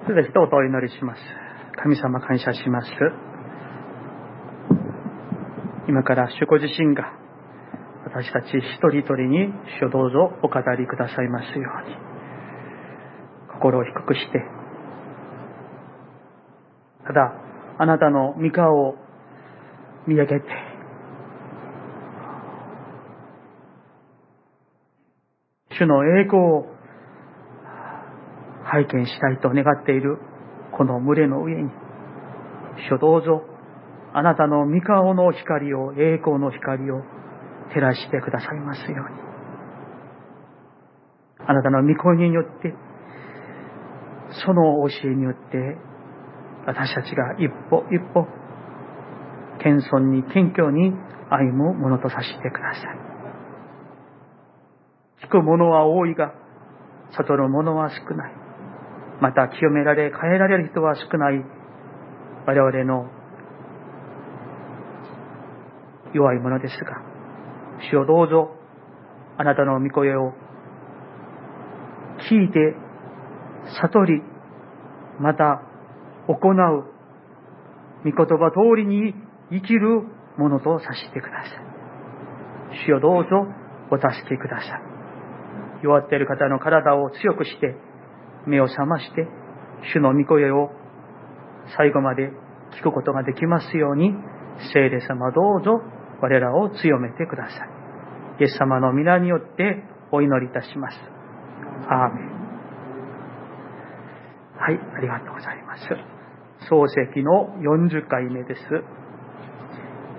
それでは一言お祈りします。神様感謝します。今から主ご自身が私たち一人一人に主をどうぞお語りくださいますように心を低くしてただあなたの御顔を見上げて主の栄光を拝見したいと願っているこの群れの上に主どうぞあなたの御顔の光を栄光の光を照らしてくださいますように。あなたの御声によってその教えによって私たちが一歩一歩謙遜に謙虚に歩むものとさせてください。聞く者は多いが悟る者は少ない。また清められ変えられる人は少ない。我々の弱いものですが主をどうぞあなたの御声を聞いて悟りまた行う御言葉通りに生きるものとさせてください。主をどうぞお助けください。弱っている方の体を強くして目を覚まして主の御声を最後まで聞くことができますように聖霊様どうぞ我らを強めてください。イエス様の皆によってお祈りいたします。アーメン。はい、ありがとうございます。漱石の40回目です。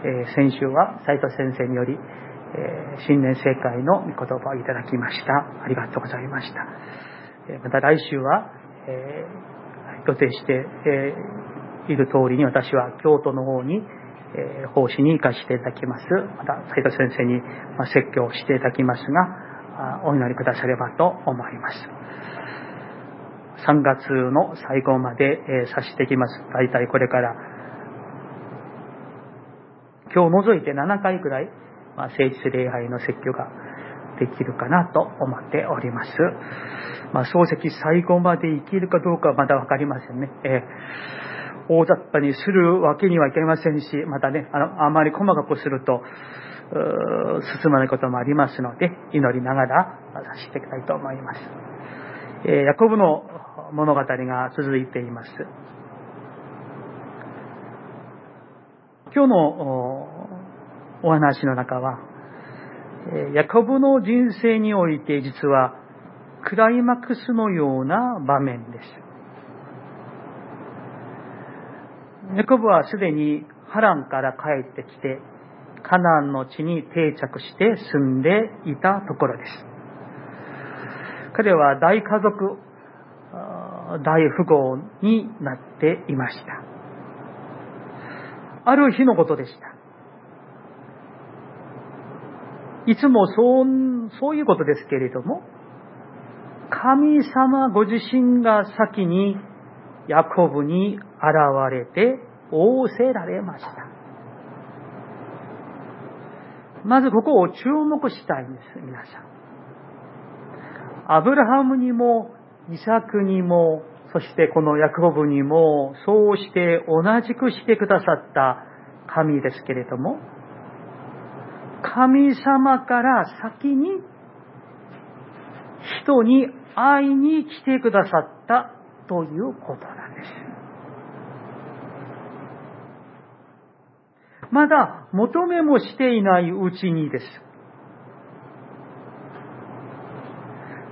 えー、先週は斉藤先生により、えー、新年正解の御言葉をいただきました。ありがとうございました。また来週は、えー予定して、えいる通りに私は京都の方にえ奉仕に生かしていただきます。また、斉藤先生に、ま説教していただきますが、お祈りくださればと思います。3月の最後まで、えさしてきます。大体これから、今日除いて7回くらい、まあ、聖地礼拝の説教ができるかなと思っております。まあ、漱石最後まで生きるかどうかはまだわかりませんね。えー大雑把にするわけにはいけませんし、またね、あの、あまり細かくすると、進まないこともありますので、祈りながらさせていきたいと思います。えー、ヤコブの物語が続いています。今日のお話の中は、ヤコブの人生において実はクライマックスのような場面です。ヤコブはすでにハランから帰ってきて、カナンの地に定着して住んでいたところです。彼は大家族、大富豪になっていました。ある日のことでした。いつもそうそういうことですけれども、神様ご自身が先にヤコブに現れて仰せられました。まずここを注目したいんです、皆さん。アブラハムにも、イサクにも、そしてこのヤコブにも、そうして同じくしてくださった神ですけれども、神様から先に人に会いに来てくださったということなんです。まだ求めもしていないうちにです。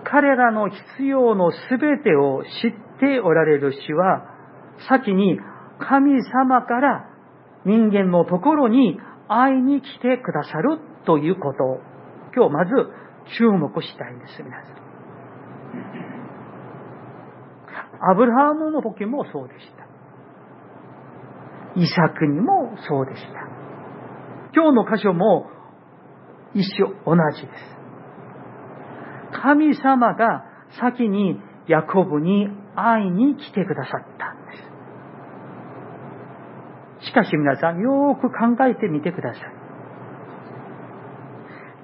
彼らの必要のすべてを知っておられる主は、先に神様から人間のところに会いに来てくださるということを、今日まず注目したいんです、皆さん。アブラハムの時もそうでした。イサクにもそうでした。今日の箇所も一緒、同じです。神様が先にヤコブに会いに来てくださった。しかし皆さん、よく考えてみてください。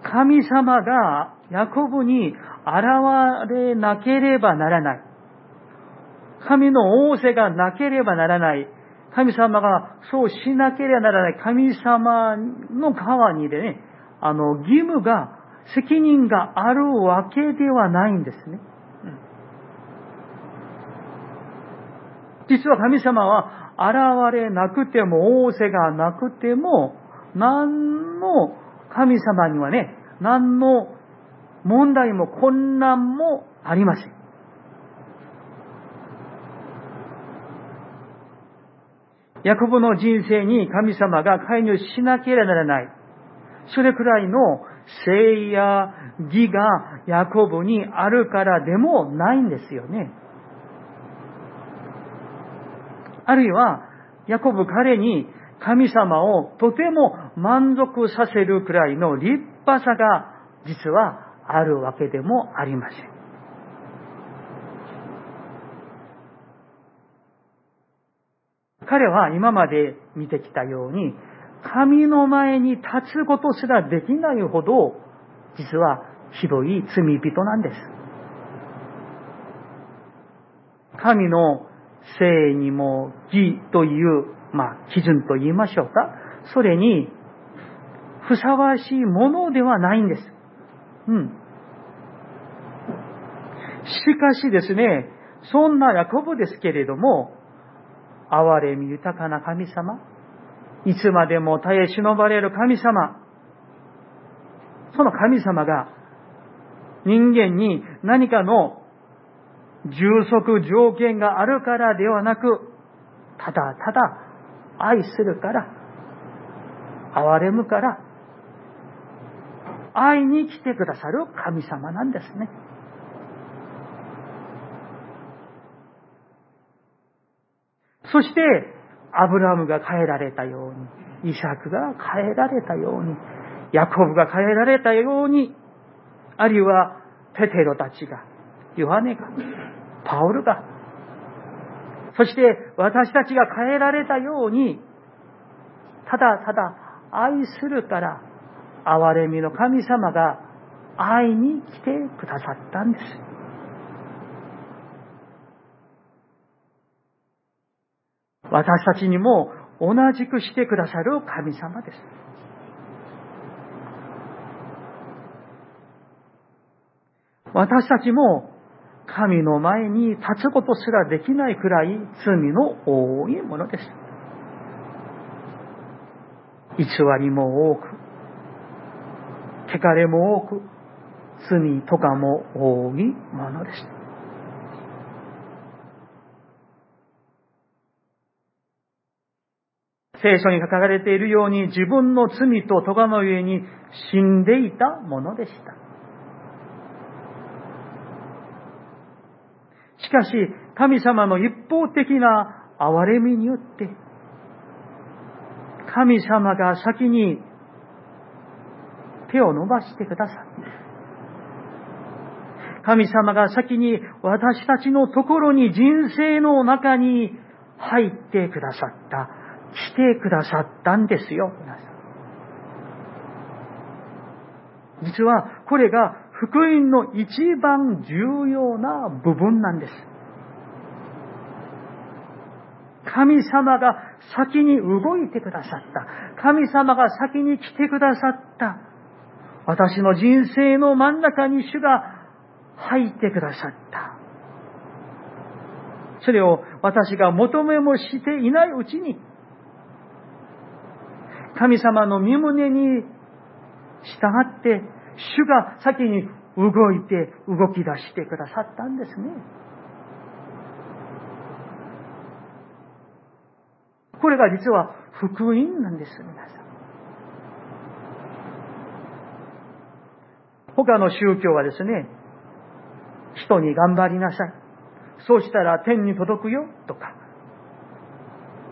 神様がヤコブに現れなければならない。神の仰せがなければならない。神様がそうしなければならない神様の側にでね、あの、義務が、責任があるわけではないんですね。実は神様は現れなくても、仰せがなくても、何の神様にはね、何の問題も困難もありません。ヤコブの人生に神様が介入しなければならない。それくらいの聖や義がヤコブにあるからでもないんですよね。あるいは、ヤコブ彼に神様をとても満足させるくらいの立派さが実はあるわけでもありません。彼は今まで見てきたように、神の前に立つことすらできないほど、実はひどい罪人なんです。神の性にも義という、まあ、基準と言いましょうか。それに、ふさわしいものではないんです。うん。しかしですね、そんなヤコブですけれども、憐れみ豊かな神様、いつまでも耐え忍ばれる神様、その神様が人間に何かの充足条件があるからではなく、ただただ愛するから、憐れむから、愛に来てくださる神様なんですね。そして、アブラムが変えられたように、イサクが変えられたように、ヤコブが変えられたように、あるいはペテロたちが、ヨハネが、パウルが、そして私たちが変えられたように、ただただ愛するから、憐れみの神様が愛に来てくださったんです。私たちにも同じくしてくださる神様です。私たちも神の前に立つことすらできないくらい罪の多いものです。偽りも多く、汚れも多く、罪とかも多いものです。聖書に書かれているように自分の罪と咎の上に死んでいたものでした。しかし、神様の一方的な憐れみによって、神様が先に手を伸ばしてくださった。神様が先に私たちのところに人生の中に入ってくださった。してくださったんですよ、皆さん。実はこれが福音の一番重要な部分なんです。神様が先に動いてくださった。神様が先に来てくださった。私の人生の真ん中に主が入ってくださった。それを私が求めもしていないうちに神様の身胸に従って、主が先に動いて動き出してくださったんですね。これが実は福音なんです、皆さん。他の宗教はですね、人に頑張りなさい。そうしたら天に届くよ、とか、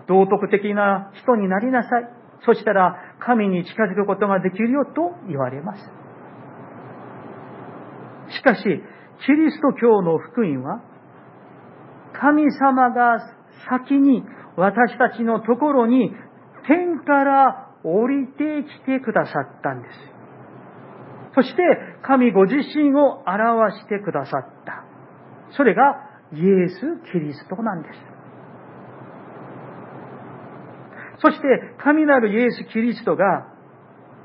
道徳的な人になりなさい。そしたら神に近づくことができるよと言われます。しかし、キリスト教の福音は、神様が先に私たちのところに天から降りてきてくださったんです。そして神ご自身を表してくださった。それがイエス・キリストなんです。そして、神なるイエス・キリストが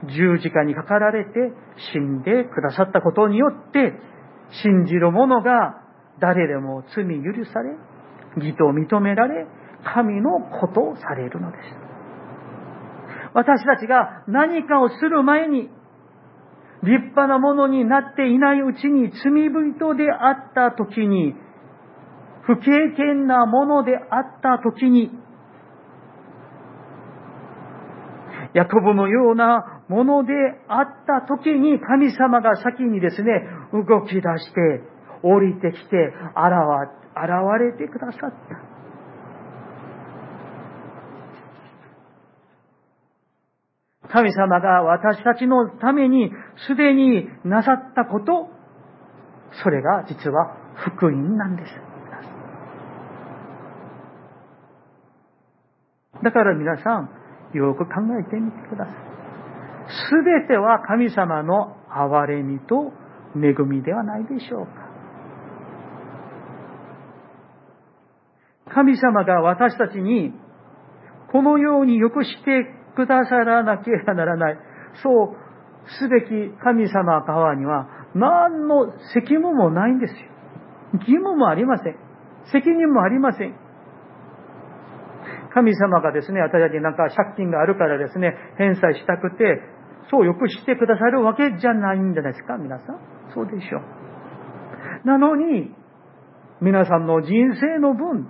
十字架にかかられて死んでくださったことによって、信じる者が誰でも罪許され、義と認められ、神のことされるのです。私たちが何かをする前に、立派なものになっていないうちに罪人であった時に、不経験なものであった時に、ヤコブのようなものであった時に神様が先にですね、動き出して降りてきて現現れてくださった。神様が私たちのためにすでになさったこと、それが実は福音なんです。だから皆さん、よく考えてみてください。すべては神様の憐れみと恵みではないでしょうか。神様が私たちにこのようによくしてくださらなければならない。そうすべき神様側には何の責務もないんですよ。義務もありません。責任もありません。神様がですね、私たちなんか借金があるからですね、返済したくて、そうよくしてくださるわけじゃないんじゃないですか、皆さん。そうでしょう。なのに、皆さんの人生の分、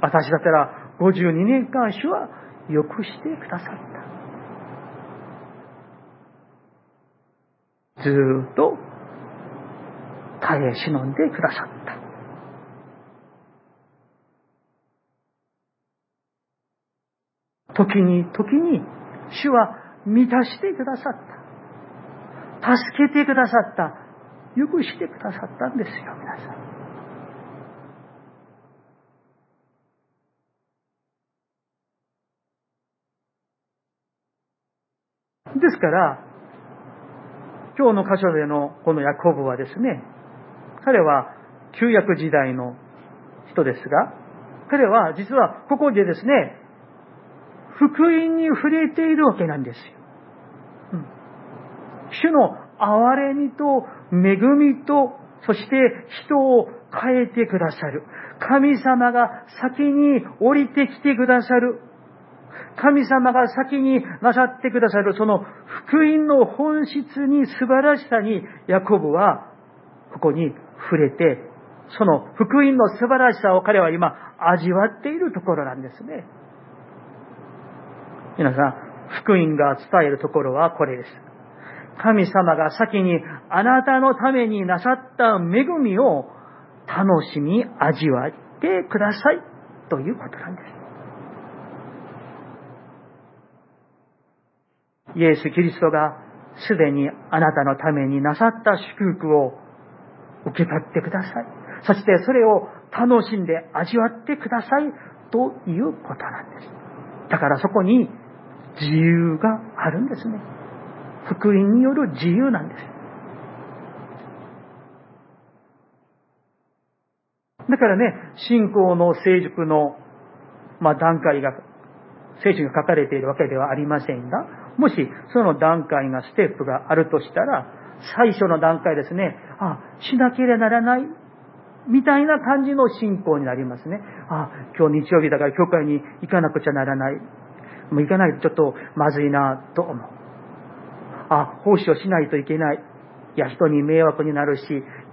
私だったら52年間主はよくしてくださった。ずっと耐え忍んでくださった。時に時に主は満たしてくださった。助けてくださった。よくしてくださったんですよ、皆さん。ですから、今日の箇所でのこのヤコブはですね、彼は旧約時代の人ですが、彼は実はここでですね、福音に触れているわけなんですよ。うん、主の憐れみと恵みと、そして人を変えてくださる。神様が先に降りてきてくださる。神様が先になさってくださるその福音の本質に素晴らしさにヤコブはここに触れて、その福音の素晴らしさを彼は今味わっているところなんですね。皆さん、福音が伝えるところはこれです。神様が先にあなたのためになさった恵みを楽しみ味わってくださいということなんです。イエス・キリストがすでにあなたのためになさった祝福を受け取ってください。そしてそれを楽しんで味わってくださいということなんです。だからそこに自由があるんですね。福音による自由なんです。だからね、信仰の成熟の、まあ、段階が、聖書が書かれているわけではありませんが、もしその段階が、ステップがあるとしたら、最初の段階ですね、あ、しなければならない、みたいな感じの信仰になりますね。あ、今日日曜日だから教会に行かなくちゃならない。もう行かないとちょっとまずいなと思う。あ、奉仕をしないといけない。いや、人に迷惑になるし、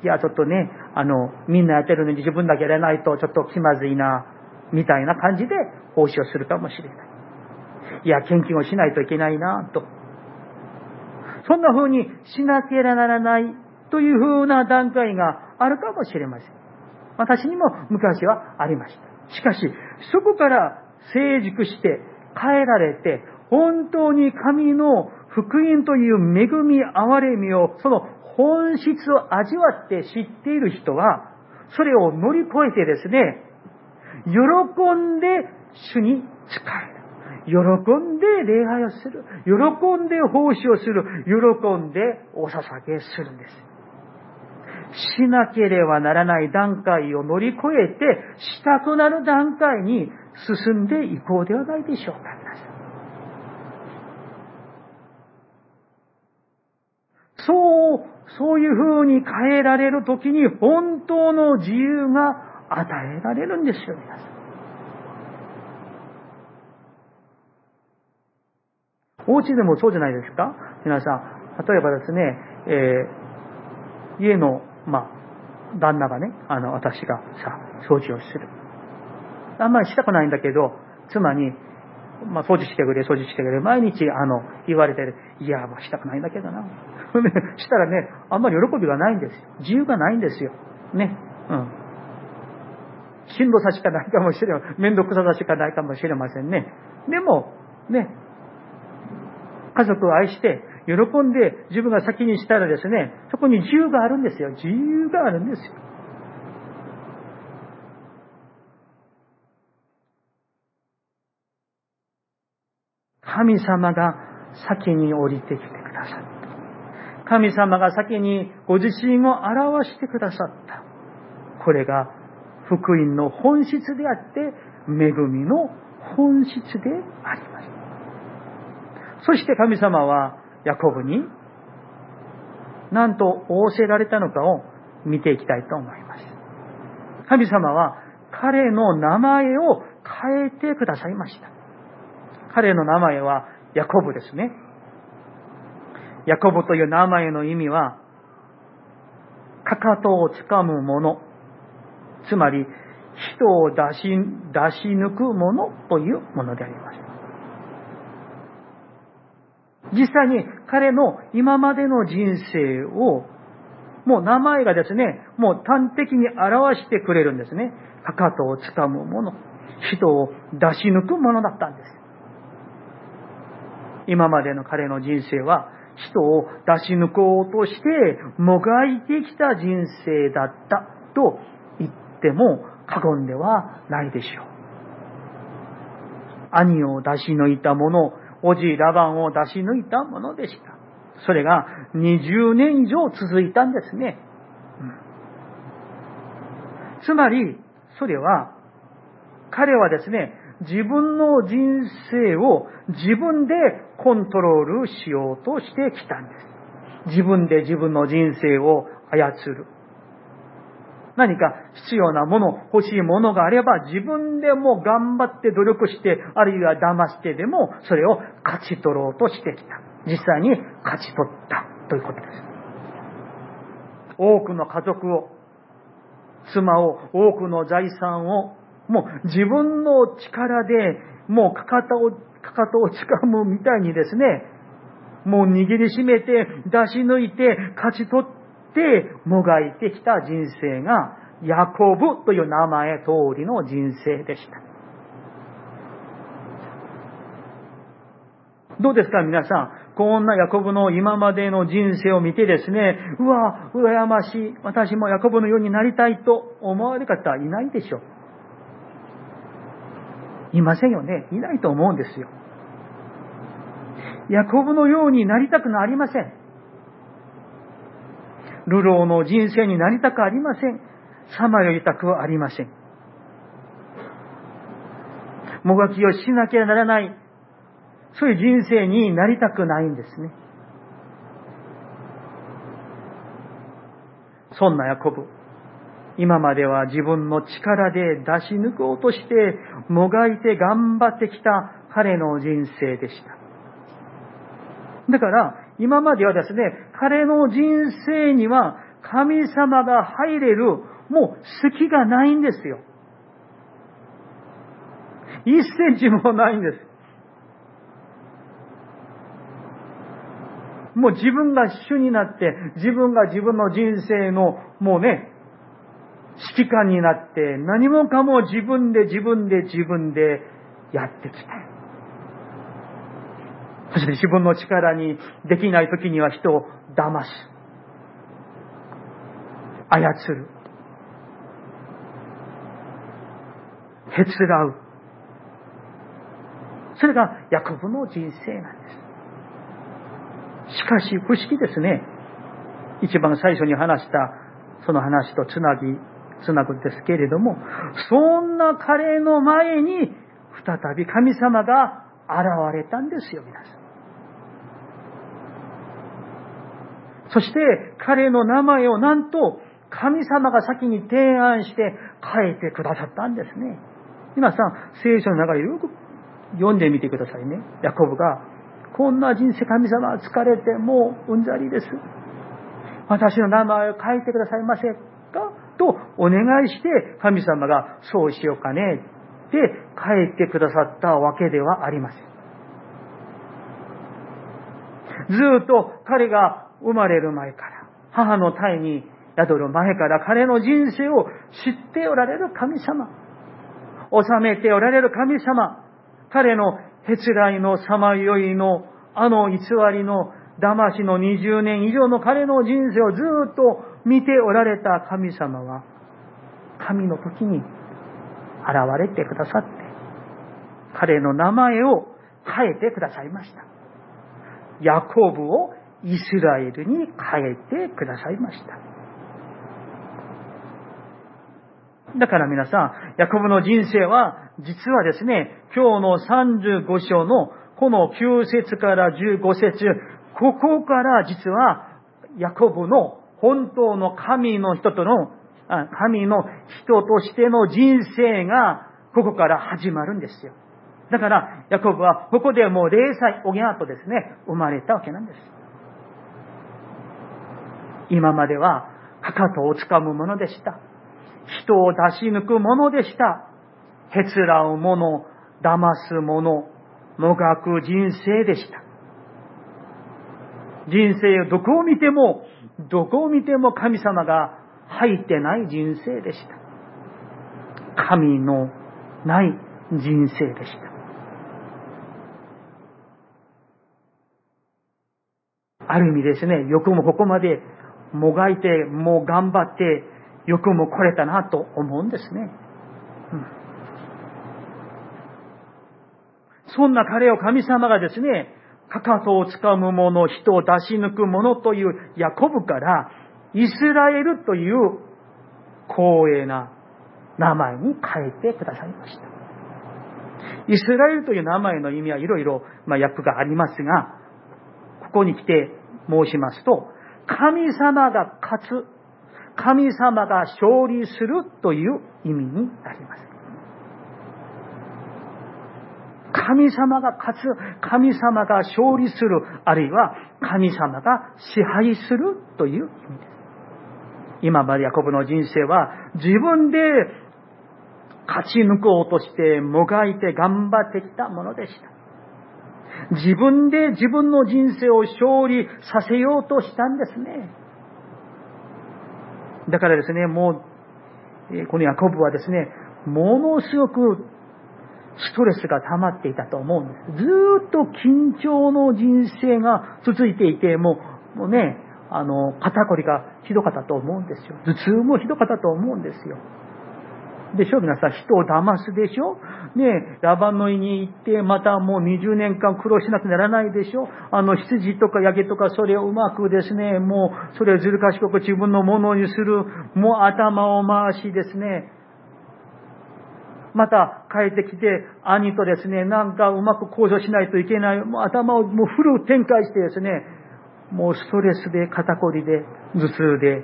いや、ちょっとね、あの、みんなやってるのに自分だけやらないとちょっと気まずいな、みたいな感じで奉仕をするかもしれない。いや、献金をしないといけないな、と。そんな風にしなければならないという風な段階があるかもしれません。私にも昔はありました。しかし、そこから成熟して変えられて、本当に神の福音という恵み、憐れみを、その本質を味わって知っている人は、それを乗り越えてですね、喜んで主に仕える。喜んで礼拝をする。喜んで奉仕をする。喜んでお捧げするんです。しなければならない段階を乗り越えて、したくなる段階に進んでいこうではないでしょうか、皆さん。そう、そういう風に変えられるときに本当の自由が与えられるんですよ、皆さん。お家でもそうじゃないですか？皆さん、例えばですね、えー、家の、まあ、旦那がね、あの、私がさ、掃除をする。あんまりしたくないんだけど、妻に、まあ、掃除してくれ、掃除してくれ、毎日、あの、言われてる。いや、まあ、したくないんだけどな。したらね、あんまり喜びがないんですよ。自由がないんですよ。ね。うん。しんどさしかないかもしれません。めんどくささしかないかもしれませんね。でも、ね、家族を愛して、喜んで自分が先にしたらですね、そこに自由があるんですよ。自由があるんですよ。神様が先に降りてきてくださった。神様が先にご自身を表してくださった。これが福音の本質であって、恵みの本質であります。そして神様はヤコブに何と仰せられたのかを見ていきたいと思います。神様は彼の名前を変えてくださいました。彼の名前はヤコブですね。ヤコブという名前の意味は、かかとをつかむもの、つまり人を出し出し抜くものというものであります。実際に彼の今までの人生を、もう名前がですね、もう端的に表してくれるんですね。かかとをつかむもの、人を出し抜くものだったんです。今までの彼の人生は、人を出し抜こうとしてもがいてきた人生だったと言っても過言ではないでしょう。兄を出し抜いた者、おじいラバンを出し抜いたものでした。それが20年以上続いたんですね。うん、つまり、それは、彼はですね、自分の人生を自分でコントロールしようとしてきたんです。自分で自分の人生を操る。何か必要なもの、欲しいものがあれば、自分でも頑張って努力して、あるいは騙してでも、それを勝ち取ろうとしてきた。実際に勝ち取ったということです。多くの家族を、妻を、多くの財産を、もう自分の力で、もうかかとを、かかとを掴むみたいにですね、もう握りしめて、出し抜いて、勝ち取ってもがいてきた人生が、ヤコブという名前通りの人生でした。どうですか皆さん？こんなヤコブの今までの人生を見てですね、うわ、羨ましい。私もヤコブのようになりたいと思われる方はいないでしょう。いませんよね。いないと思うんですよ。ヤコブのようになりたくなりません。流浪の人生になりたくありません。さまよいたくはありません。もがきをしなきゃならない、そういう人生になりたくないんですね。そんなヤコブ。今までは自分の力で出し抜こうとして、もがいて頑張ってきた彼の人生でした。だから、今まではですね、彼の人生には神様が入れる、もう隙がないんですよ。一センチもないんです。もう自分が主になって、自分が自分の人生の、もうね、指揮官になって、何もかも自分で自分で自分でやってきた。そして自分の力にできない時には人を騙す。操る。へつらう。それがヤコブの人生なんです。しかし不思議ですね。一番最初に話したその話とつなぎ、つなぐんですけれども、そんな彼の前に再び神様が現れたんですよ、皆さん。そして彼の名前をなんと神様が先に提案して変えてくださったんですね。皆さん、聖書の中でよく読んでみてくださいね。ヤコブが、こんな人生神様は疲れてもううんざりです。私の名前を変えてくださいませか？とお願いして神様がそうしようかねって変えてくださったわけではありません。ずっと彼が生まれる前から、母の胎に宿る前から彼の人生を知っておられる神様、治めておられる神様、彼のへつらいのさまよいのあの偽りの騙しの20年以上の彼の人生をずっと見ておられた神様は、神の時に現れてくださっ、彼の名前を変えてくださいました。ヤコブをイスラエルに変えてくださいました。だから皆さん、ヤコブの人生は、実はですね、今日の35章のこの9節から15節、ここから実は、ヤコブの本当の神の人との、神の人としての人生が、ここから始まるんですよ。だから、ヤコブは、ここでもう0歳おぎゃとですね、生まれたわけなんです。今までは、かかとをつかむものでした。人を出し抜くものでした。へつらうもの、騙すもの、もがく人生でした。人生をどこを見ても、どこを見ても神様が入ってない人生でした。神のない人生でした。ある意味ですね、よくもここまでもがいて、もう頑張って、よくも来れたなと思うんですね。うん、そんな彼を神様がですね、かかとをつかむ者、人を出し抜く者というヤコブから、イスラエルという光栄な名前に変えてくださいました。イスラエルという名前の意味はいろいろ、まあ、訳がありますが、ここに来て申しますと、神様が勝つ神様が勝利するという意味になります。神様が勝つ、神様が勝利する、あるいは神様が支配するという意味です。今までヤコブの人生は自分で勝ち抜こうとしてもがいて頑張ってきたものでした。自分で自分の人生を勝利させようとしたんですね。だからですね、もう、このヤコブはですね、ものすごくストレスが溜まっていたと思うんです。ずっと緊張の人生が続いていて、もう、もうね、あの、肩こりがひどかったと思うんですよ。頭痛もひどかったと思うんですよ。でしょ？皆さん、人を騙すでしょ？ねラバノイに行って、またもう20年間苦労しなくならないでしょ？あの、羊とかヤゲとかそれをうまくですね、もう、それをずる賢く自分のものにする、もう頭を回しですね、また帰ってきて、兄とですね、なんかうまく交渉しないといけない、もう頭をもうフル展開してですね、もうストレスで肩こりで、頭痛で、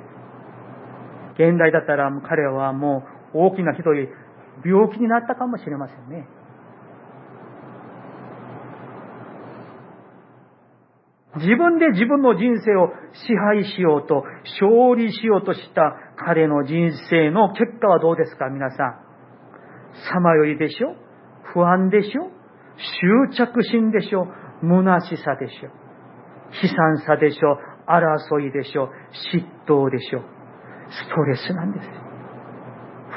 現代だったら彼はもう大きなひどい病気になったかもしれませんね。自分で自分の人生を支配しようと、勝利しようとした彼の人生の結果はどうですか？皆さん。さまよいでしょ？不安でしょ？執着心でしょ？虚しさでしょ？悲惨さでしょ？争いでしょ？嫉妬でしょ？ストレスなんです。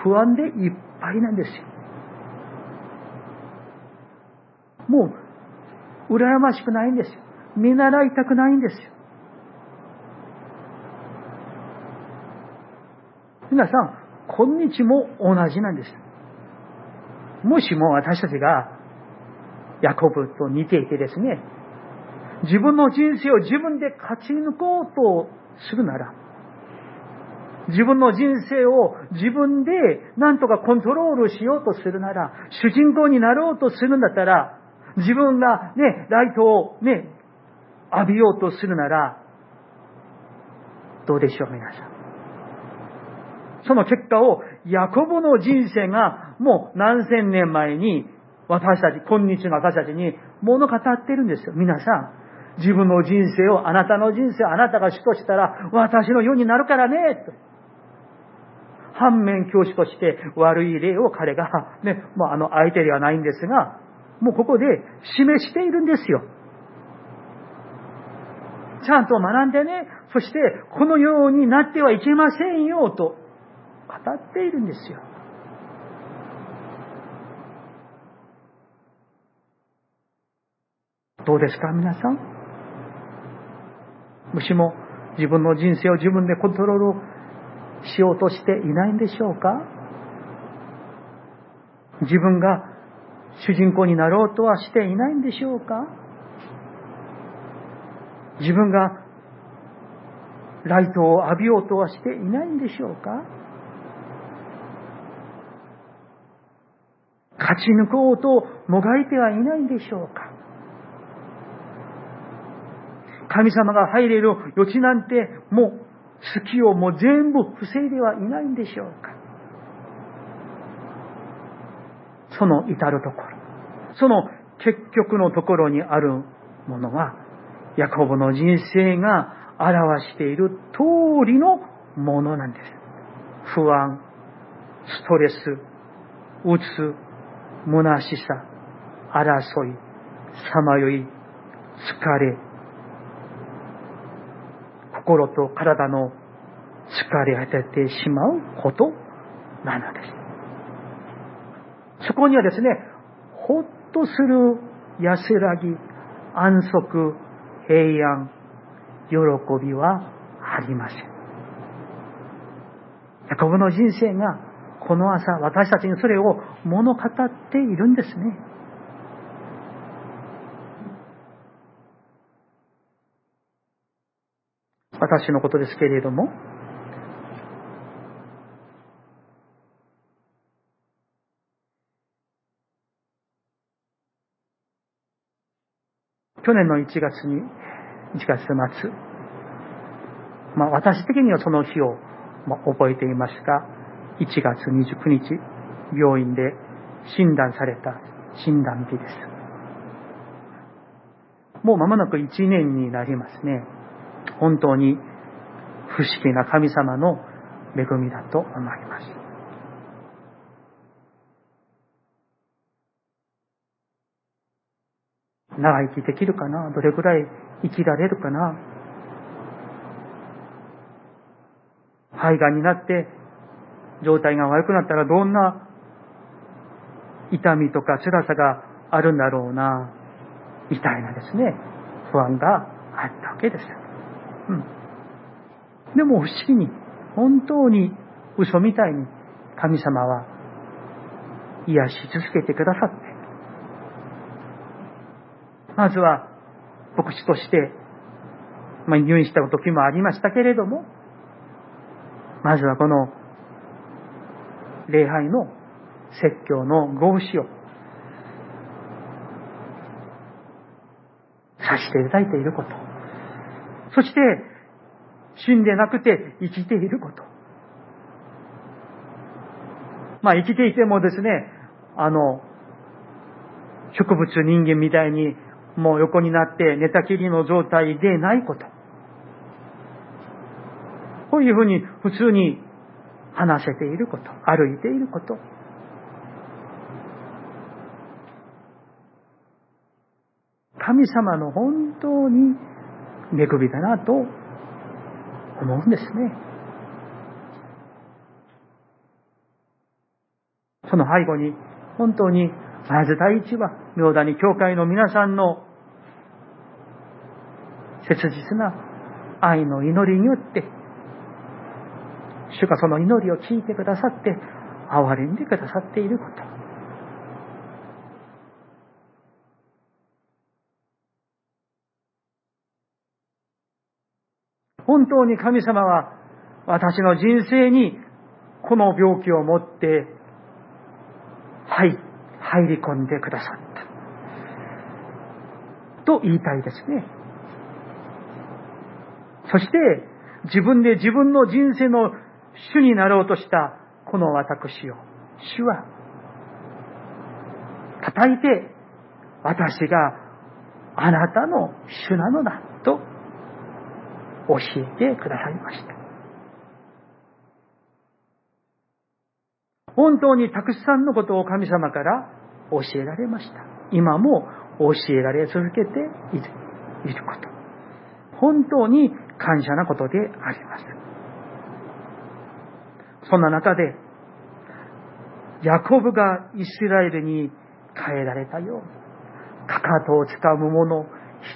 不安でいっぱいなんですよ。もう、羨ましくないんですよ。見習いたくないんですよ。皆さん、今日も同じなんです。もしも私たちが、ヤコブと似ていてですね、自分の人生を自分で勝ち抜こうとするなら、自分の人生を自分で何とかコントロールしようとするなら、主人公になろうとするんだったら、自分がね、ライトをね、浴びようとするなら、どうでしょう、皆さん。その結果を、ヤコブの人生がもう何千年前に私たち、今日の私たちに物語ってるんですよ。皆さん。自分の人生を、あなたの人生あなたが主としたら、私のようになるからね、と。反面教師として悪い例を彼が、ね、もうあの相手ではないんですが、もうここで示しているんですよ。ちゃんと学んでね、そしてこのようになってはいけませんよと語っているんですよ。どうですか皆さん？もしも自分の人生を自分でコントロールしようとしていないんでしょうか？自分が主人公になろうとはしていないんでしょうか？自分がライトを浴びようとはしていないんでしょうか？勝ち抜こうともがいてはいないんでしょうか？神様が入れる余地なんてもう月をもう全部防いではいないんでしょうかその至るところ、その結局のところにあるものは、ヤコブの人生が表している通りのものなんです。不安、ストレス、うつ、虚しさ、争い、さまよい、疲れ、心と体の疲れ果ててしまうことなのです。そこにはですね、ほっとする安らぎ、安息、平安、喜びはありません。ヤコブの人生がこの朝私たちにそれを物語っているんですね。私のことですけれども、去年の1月に、1月末、まあ私的にはその日を、まあ、覚えていますが、1月29日、病院で診断された診断日です。もう間もなく1年になりますね。本当に不思議な神様の恵みだと思います。長生きできるかな？どれくらい生きられるかな？肺がんになって状態が悪くなったらどんな痛みとか辛さがあるんだろうな、みたいなですね、不安があったわけです。でも不思議。に、本当に嘘みたいに神様は癒し続けてくださって、まずは牧師として、まあ、入院した時もありましたけれども、まずはこの礼拝の説教の合詞をさせていただいていること。そして、死んでなくて生きていること。まあ生きていてもですね、あの、植物人間みたいにもう横になって寝たきりの状態でないこと。こういうふうに普通に話せていること、歩いていること。神様の本当に恵みだなと思うんですね。その背後に本当にまず第一は明谷教会の皆さんの切実な愛の祈りによって主がその祈りを聞いてくださって憐れんでくださっていること。本当に神様は私の人生にこの病気を持って、はい、入り込んでくださった。と言いたいですね。そして、自分で自分の人生の主になろうとしたこの私を、主は、叩いて、私があなたの主なのだ、教えてくださいました。本当にたくさんのことを神様から教えられました。今も教えられ続けているいること。本当に感謝なことであります。そんな中で、ヤコブがイスラエルに変えられたように、かかとをつかむ者、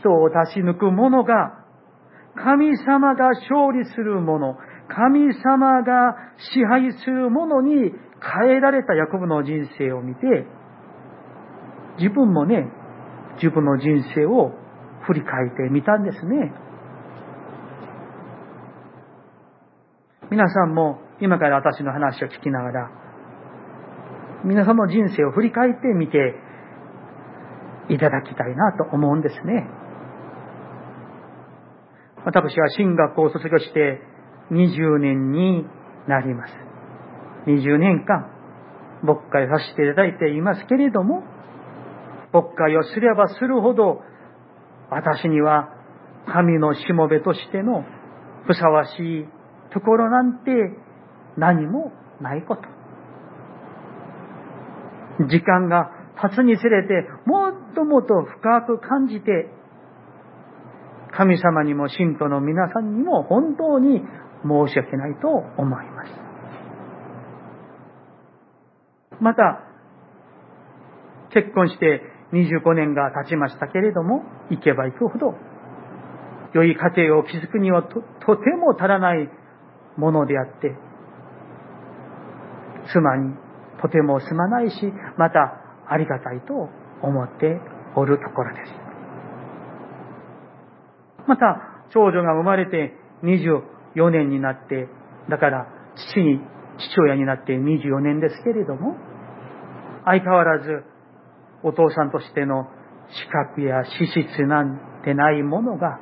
人を出し抜く者が、神様が勝利する者、神様が支配する者に変えられたヤコブの人生を見て、自分もね、自分の人生を振り返ってみたんですね。皆さんも今から私の話を聞きながら、皆さんの人生を振り返ってみていただきたいなと思うんですね。私は進学校を卒業して20年になります。20年間、牧会させていただいていますけれども、牧会をすればするほど、私には神のしもべとしてのふさわしいところなんて何もないこと。時間が経つにつれて、もっともっと深く感じて、神様にも信徒の皆さんにも本当に申し訳ないと思います。また、結婚して25年が経ちましたけれども、行けば行くほど、良い家庭を築くにはとても足らないものであって、妻にとてもすまないし、またありがたいと思っておるところです。また、長女が生まれて24年になって、だから父に、父親になって24年ですけれども、相変わらずお父さんとしての資格や資質なんてないものが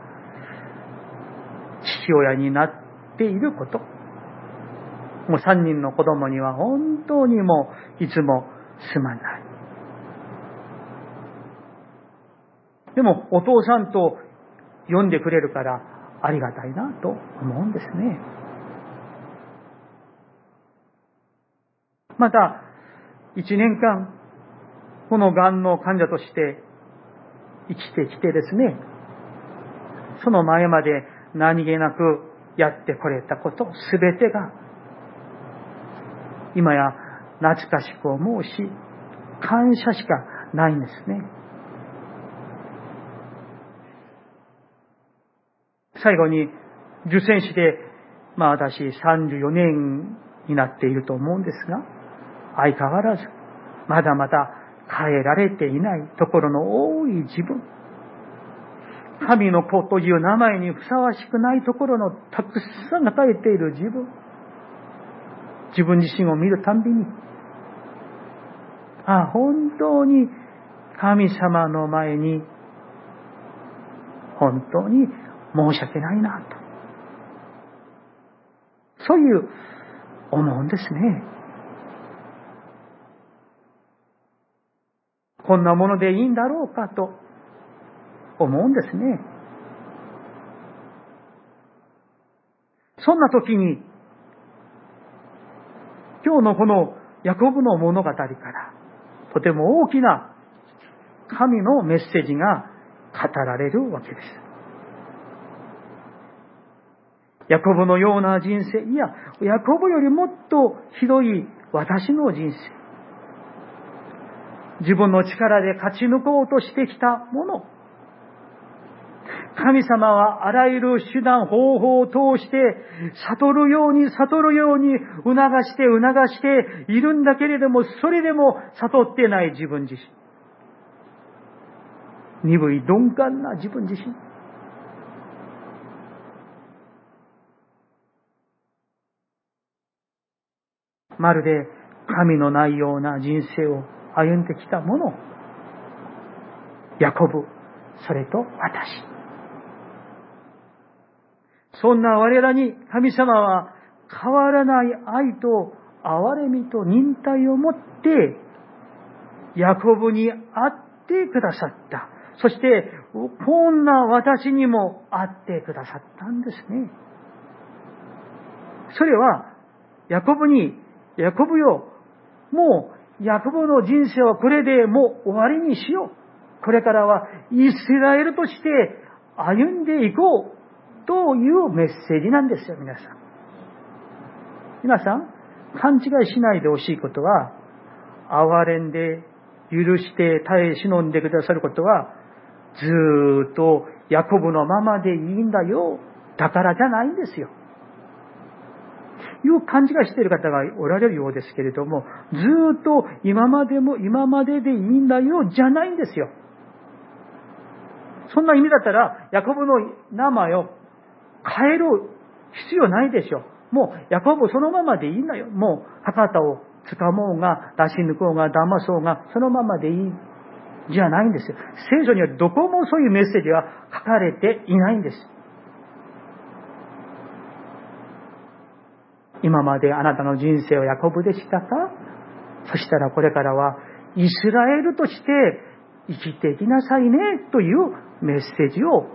父親になっていること。もう三人の子供には本当にもういつもすまない。でもお父さんと呼んでくれるからありがたいなと思うんですね。また、一年間、この癌の患者として生きてきてですね、その前まで何気なくやってこれたこと、すべてが今や懐かしく思うし、感謝しかないんですね。最後に、受選して、まあ私34年になっていると思うんですが、相変わらず、まだまだ変えられていないところの多い自分、神の子という名前にふさわしくないところのたくさんが耐えている自分、自分自身を見るたんびに、あ、本当に神様の前に、本当に申し訳ないなと。そういう思うんですね。こんなものでいいんだろうかと思うんですね。そんな時に、今日のこのヤコブの物語から、とても大きな神のメッセージが語られるわけです。ヤコブのような人生、いや、ヤコブよりもっとひどい私の人生。自分の力で勝ち抜こうとしてきたもの。神様はあらゆる手段、方法を通して、悟るように、悟るように促して、促しているんだけれども、それでも悟ってない自分自身。鈍い鈍感な自分自身。まるで神のないような人生を歩んできた者、ヤコブ、それと私。そんな我らに神様は変わらない愛と憐れみと忍耐を持って、ヤコブに会ってくださった。そして、こんな私にも会ってくださったんですね。それは、ヤコブに、ヤコブよ、もう、ヤコブの人生はこれでもう終わりにしよう。これからはイスラエルとして歩んでいこうというメッセージなんですよ、皆さん。皆さん、勘違いしないでほしいことは、憐れんで、許して耐え忍んでくださることは、ずっとヤコブのままでいいんだよ。だからじゃないんですよ。いう勘違いしている方がおられるようですけれども、ずっと今までも今まででいいんだよ、じゃないんですよ。そんな意味だったら、ヤコブの名前を変える必要ないでしょ。もう、ヤコブそのままでいいんだよ。もう、博多を掴もうが、出し抜こうが、騙そうが、そのままでいい。じゃないんですよ。聖書にはどこもそういうメッセージは書かれていないんです。今まであなたの人生はヤコブでしたか？そしたらこれからはイスラエルとして生きていきなさいねというメッセージを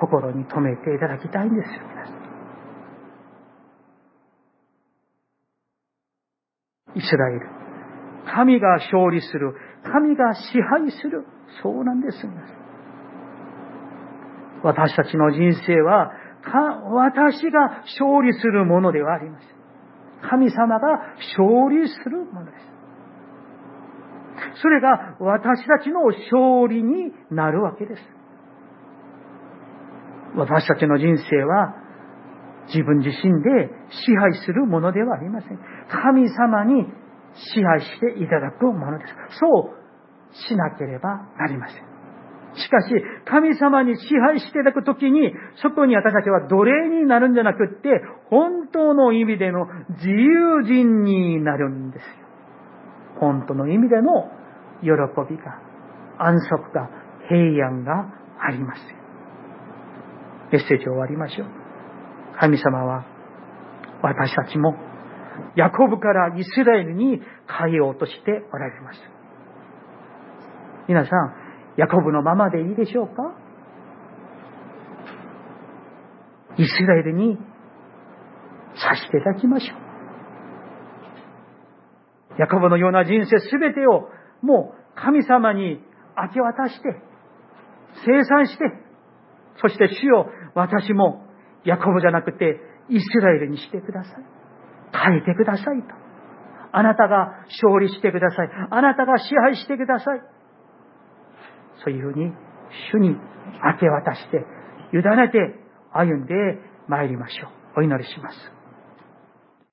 心に留めていただきたいんですよ、イスラエル。神が勝利する。神が支配する。そうなんです。私たちの人生は、私が勝利するものではありません。神様が勝利するものです。それが私たちの勝利になるわけです。私たちの人生は自分自身で支配するものではありません。神様に支配していただくものです。そうしなければなりません。しかし、神様に支配していただくときに、そこに私たちは奴隷になるんじゃなくって、本当の意味での自由人になるんですよ。本当の意味での喜びが、安息が、平安があります。メッセージを終わりましょう。神様は、私たちも、ヤコブからイスラエルに変えようとしておられます。皆さん、ヤコブのままでいいでしょうか？イスラエルにさしていただきましょう。ヤコブのような人生すべてをもう神様に明け渡して、生産して、そして主よ、私もヤコブじゃなくてイスラエルにしてください。変えてくださいと。あなたが勝利してください。あなたが支配してください。そういうふうに主に明け渡して、委ねて歩んでまいりましょう。お祈りします。